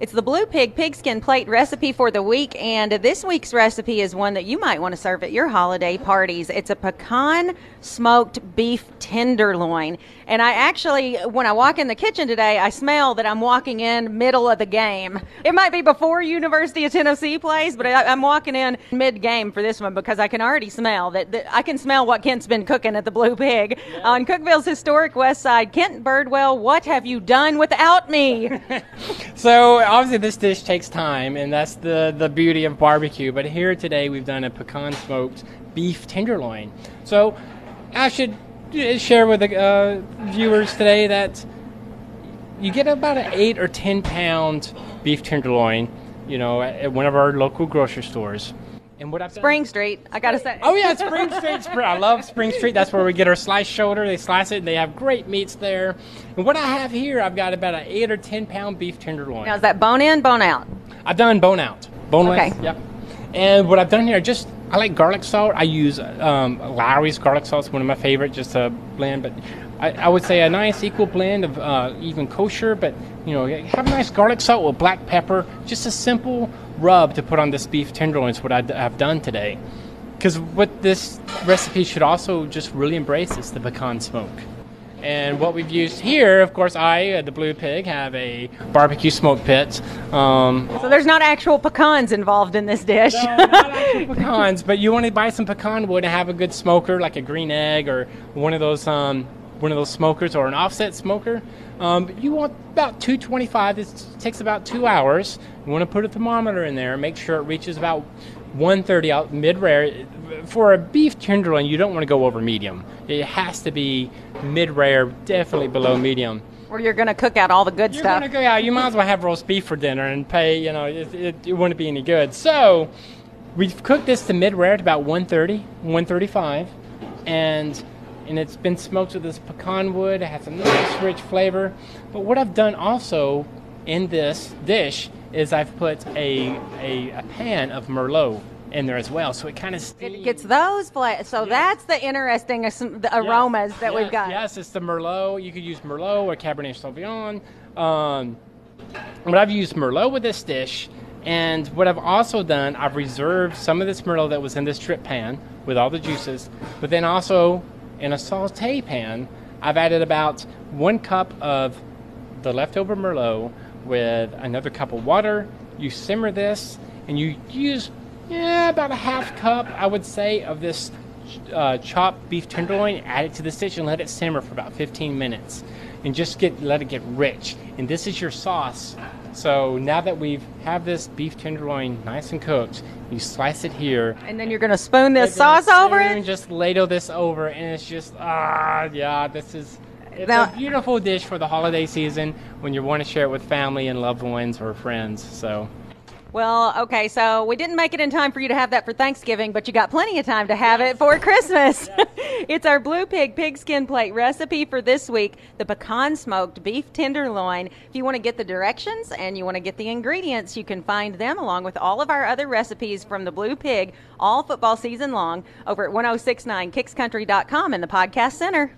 It's the Blue Pig pigskin plate recipe for the week, and this week's recipe is one that you might want to serve at your holiday parties. It's a pecan smoked beef tenderloin. And I actually, when I walk in the kitchen today, I smell that I'm walking in middle of the game. It might be before University of Tennessee plays, but I, am walking in mid game for this one because I can already smell that, that, I can smell what Kent's been cooking at the Blue Pig yeah. on Cookeville's historic West Side. Kent Birdwell, what have you done without me? so obviously this dish takes time, and that's the the beauty of barbecue. But here today we've done a pecan smoked beef tenderloin. So I should share with the uh, viewers today that you get about an eight or ten pound beef tenderloin, you know, at one of our local grocery stores. And what I've Spring done, Street, I gotta say. Oh yeah, Spring Street. I love Spring Street. That's where we get our sliced shoulder. They slice it. and They have great meats there. And what I have here, I've got about an eight or ten pound beef tenderloin. Now is that bone in, bone out? I've done bone out, boneless. Okay. Yep. And what I've done here, just I like garlic salt. I use um, Lawry's garlic salt. It's one of my favorite, just a blend. But I, I would say a nice equal blend of uh, even kosher. But you know, have a nice garlic salt with black pepper. Just a simple rub to put on this beef tenderloin is what I have done today. Because what this recipe should also just really embrace is the pecan smoke. And what we've used here, of course, I, uh, the Blue Pig, have a barbecue smoke pit. Um, so there's not actual pecans involved in this dish. no, not actual pecans, but you want to buy some pecan wood and have a good smoker, like a green egg or one of those um, one of those smokers or an offset smoker. Um, you want about 225. It takes about two hours. You want to put a thermometer in there. Make sure it reaches about 130 out mid rare. For a beef tenderloin, you don't want to go over medium. It has to be mid rare, definitely below medium. Or you're going to cook out all the good stuff. you're stuff. Gonna go, yeah, you might as well have roast beef for dinner and pay. You know, it, it, it wouldn't be any good. So we've cooked this to mid rare at about 130, 135, and and it's been smoked with this pecan wood. It has a nice rich flavor. But what I've done also in this dish is I've put a, a, a pan of Merlot in there as well, so it kind of it gets those fla- So yes. that's the interesting the aromas yes. that yes. we've got. Yes, it's the Merlot. You could use Merlot or Cabernet Sauvignon. Um, but I've used Merlot with this dish, and what I've also done, I've reserved some of this Merlot that was in this drip pan with all the juices, but then also in a saute pan, I've added about one cup of the leftover Merlot with another cup of water. You simmer this, and you use yeah about a half cup, I would say, of this uh, chopped beef tenderloin. Add it to the dish and let it simmer for about 15 minutes, and just get let it get rich. And this is your sauce. So now that we've have this beef tenderloin nice and cooked, you slice it here, and then you're gonna spoon this sauce over it. Just ladle this over, and it's just ah yeah, this is it's now, a beautiful dish for the holiday season when you want to share it with family and loved ones or friends. So. Well, okay, so we didn't make it in time for you to have that for Thanksgiving, but you got plenty of time to have it for Christmas. Yes. it's our Blue Pig pigskin plate recipe for this week the pecan smoked beef tenderloin. If you want to get the directions and you want to get the ingredients, you can find them along with all of our other recipes from the Blue Pig all football season long over at 1069kickscountry.com in the podcast center.